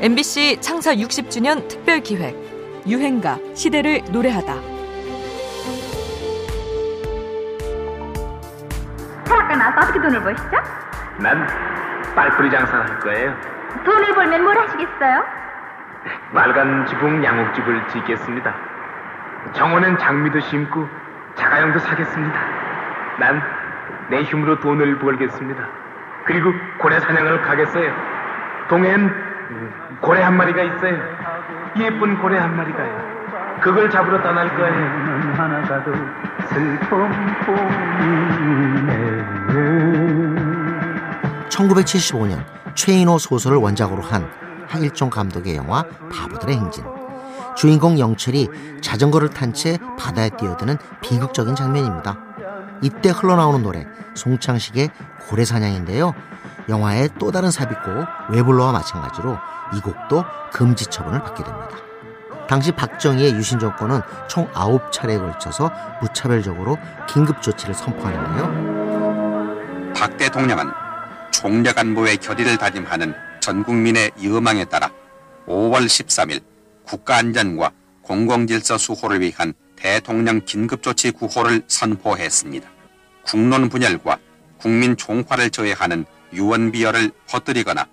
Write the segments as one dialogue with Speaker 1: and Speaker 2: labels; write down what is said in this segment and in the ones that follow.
Speaker 1: MBC 창사 60주년 특별 기획 유행가 시대를 노래하다.
Speaker 2: 철학가 나서 어떻게 돈을 버시죠?
Speaker 3: 난 빨뿌리 장사할 거예요.
Speaker 2: 돈을 벌면 뭘 하시겠어요?
Speaker 3: 말간 지붕 양옥집을 짓겠습니다. 정원엔 장미도 심고 자가용도 사겠습니다. 난 내 힘으로 돈을 벌겠습니다. 그리고 고래 사냥을 가겠어요. 동해엔 고래 한 마리가 있어요. 예쁜 고래 한 마리가요. 그걸 잡으러 떠날 거예요.
Speaker 4: 하나 가도 슬픔 뿐이네
Speaker 5: 1975년 최인호 소설을 원작으로 한 하일종 감독의 영화 바보들의 행진. 주인공 영철이 자전거를 탄 채 바다에 뛰어드는 비극적인 장면입니다. 이때 흘러나오는 노래 송창식의 고래사냥인데요. 영화의 또 다른 삽입곡 외불러와 마찬가지로 이 곡도 금지 처분을 받게 됩니다. 당시 박정희의 유신 정권은 총 9차례에 걸쳐서 무차별적으로 긴급 조치를 선포하는데요.
Speaker 6: 박 대통령은 총력 안보의 결의를 다짐하는 전 국민의 여망에 따라 5월 13일 국가안전과 공공질서 수호를 위한 대통령 긴급조치 구호를 선포했습니다. 국론 분열과 국민 총화를 저해하는 유언비어를 퍼뜨리거나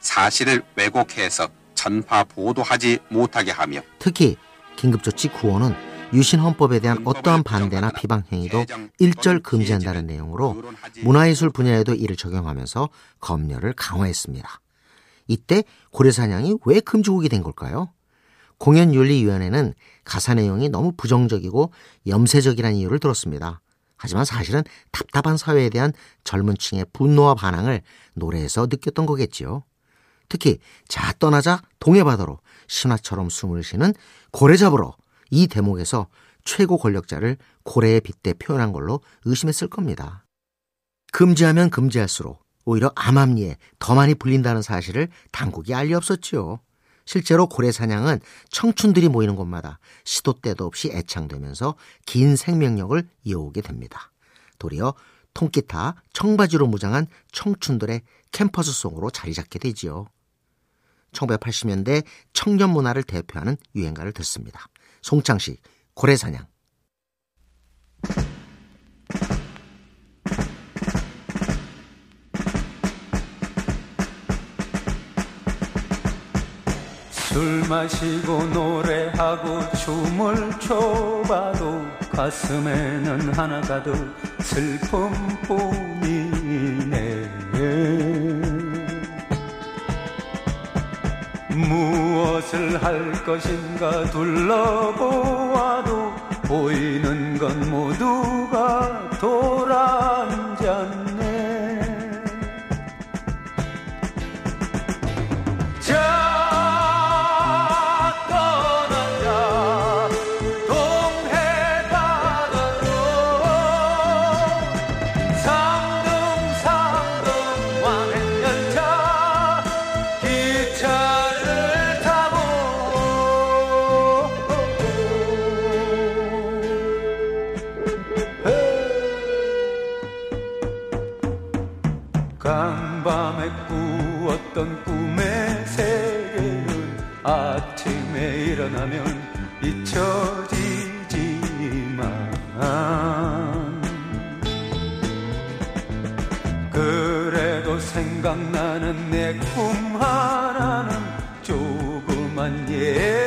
Speaker 6: 사실을 왜곡해서 전파 보도하지 못하게 하며
Speaker 5: 특히 긴급조치 구호는 유신 헌법에 대한 어떠한 반대나 비방 행위도 일절 금지한다는 내용으로 문화예술 분야에도 이를 적용하면서 검열을 강화했습니다. 이때 고래사냥이 왜 금지곡이 된 걸까요? 공연윤리위원회는 가사 내용이 너무 부정적이고 염세적이라는 이유를 들었습니다. 하지만 사실은 답답한 사회에 대한 젊은 층의 분노와 반항을 노래에서 느꼈던 거겠지요. 특히 자 떠나자 동해바다로 신화처럼 숨을 쉬는 고래 잡으러 이 대목에서 최고 권력자를 고래에 빗대 표현한 걸로 의심했을 겁니다. 금지하면 금지할수록 오히려 암암리에 더 많이 불린다는 사실을 당국이 알리 없었지요. 실제로 고래 사냥은 청춘들이 모이는 곳마다 시도 때도 없이 애창되면서 긴 생명력을 이어오게 됩니다. 도리어 통기타, 청바지로 무장한 청춘들의 캠퍼스 송으로 자리 잡게 되지요. 1980년대 청년 문화를 대표하는 유행가를 듣습니다. 송창식, 고래사냥.
Speaker 4: 술 마시고 노래하고 춤을 춰봐도 가슴에는 하나가도 슬픔뿐이네. 무엇을 할 것인가 둘러보아도 보이는 건 모두가 돌아 간밤에 꾸었던 꿈의 세계는 아침에 일어나면 잊혀지지만 그래도 생각나는 내 꿈 하나는 조그만 예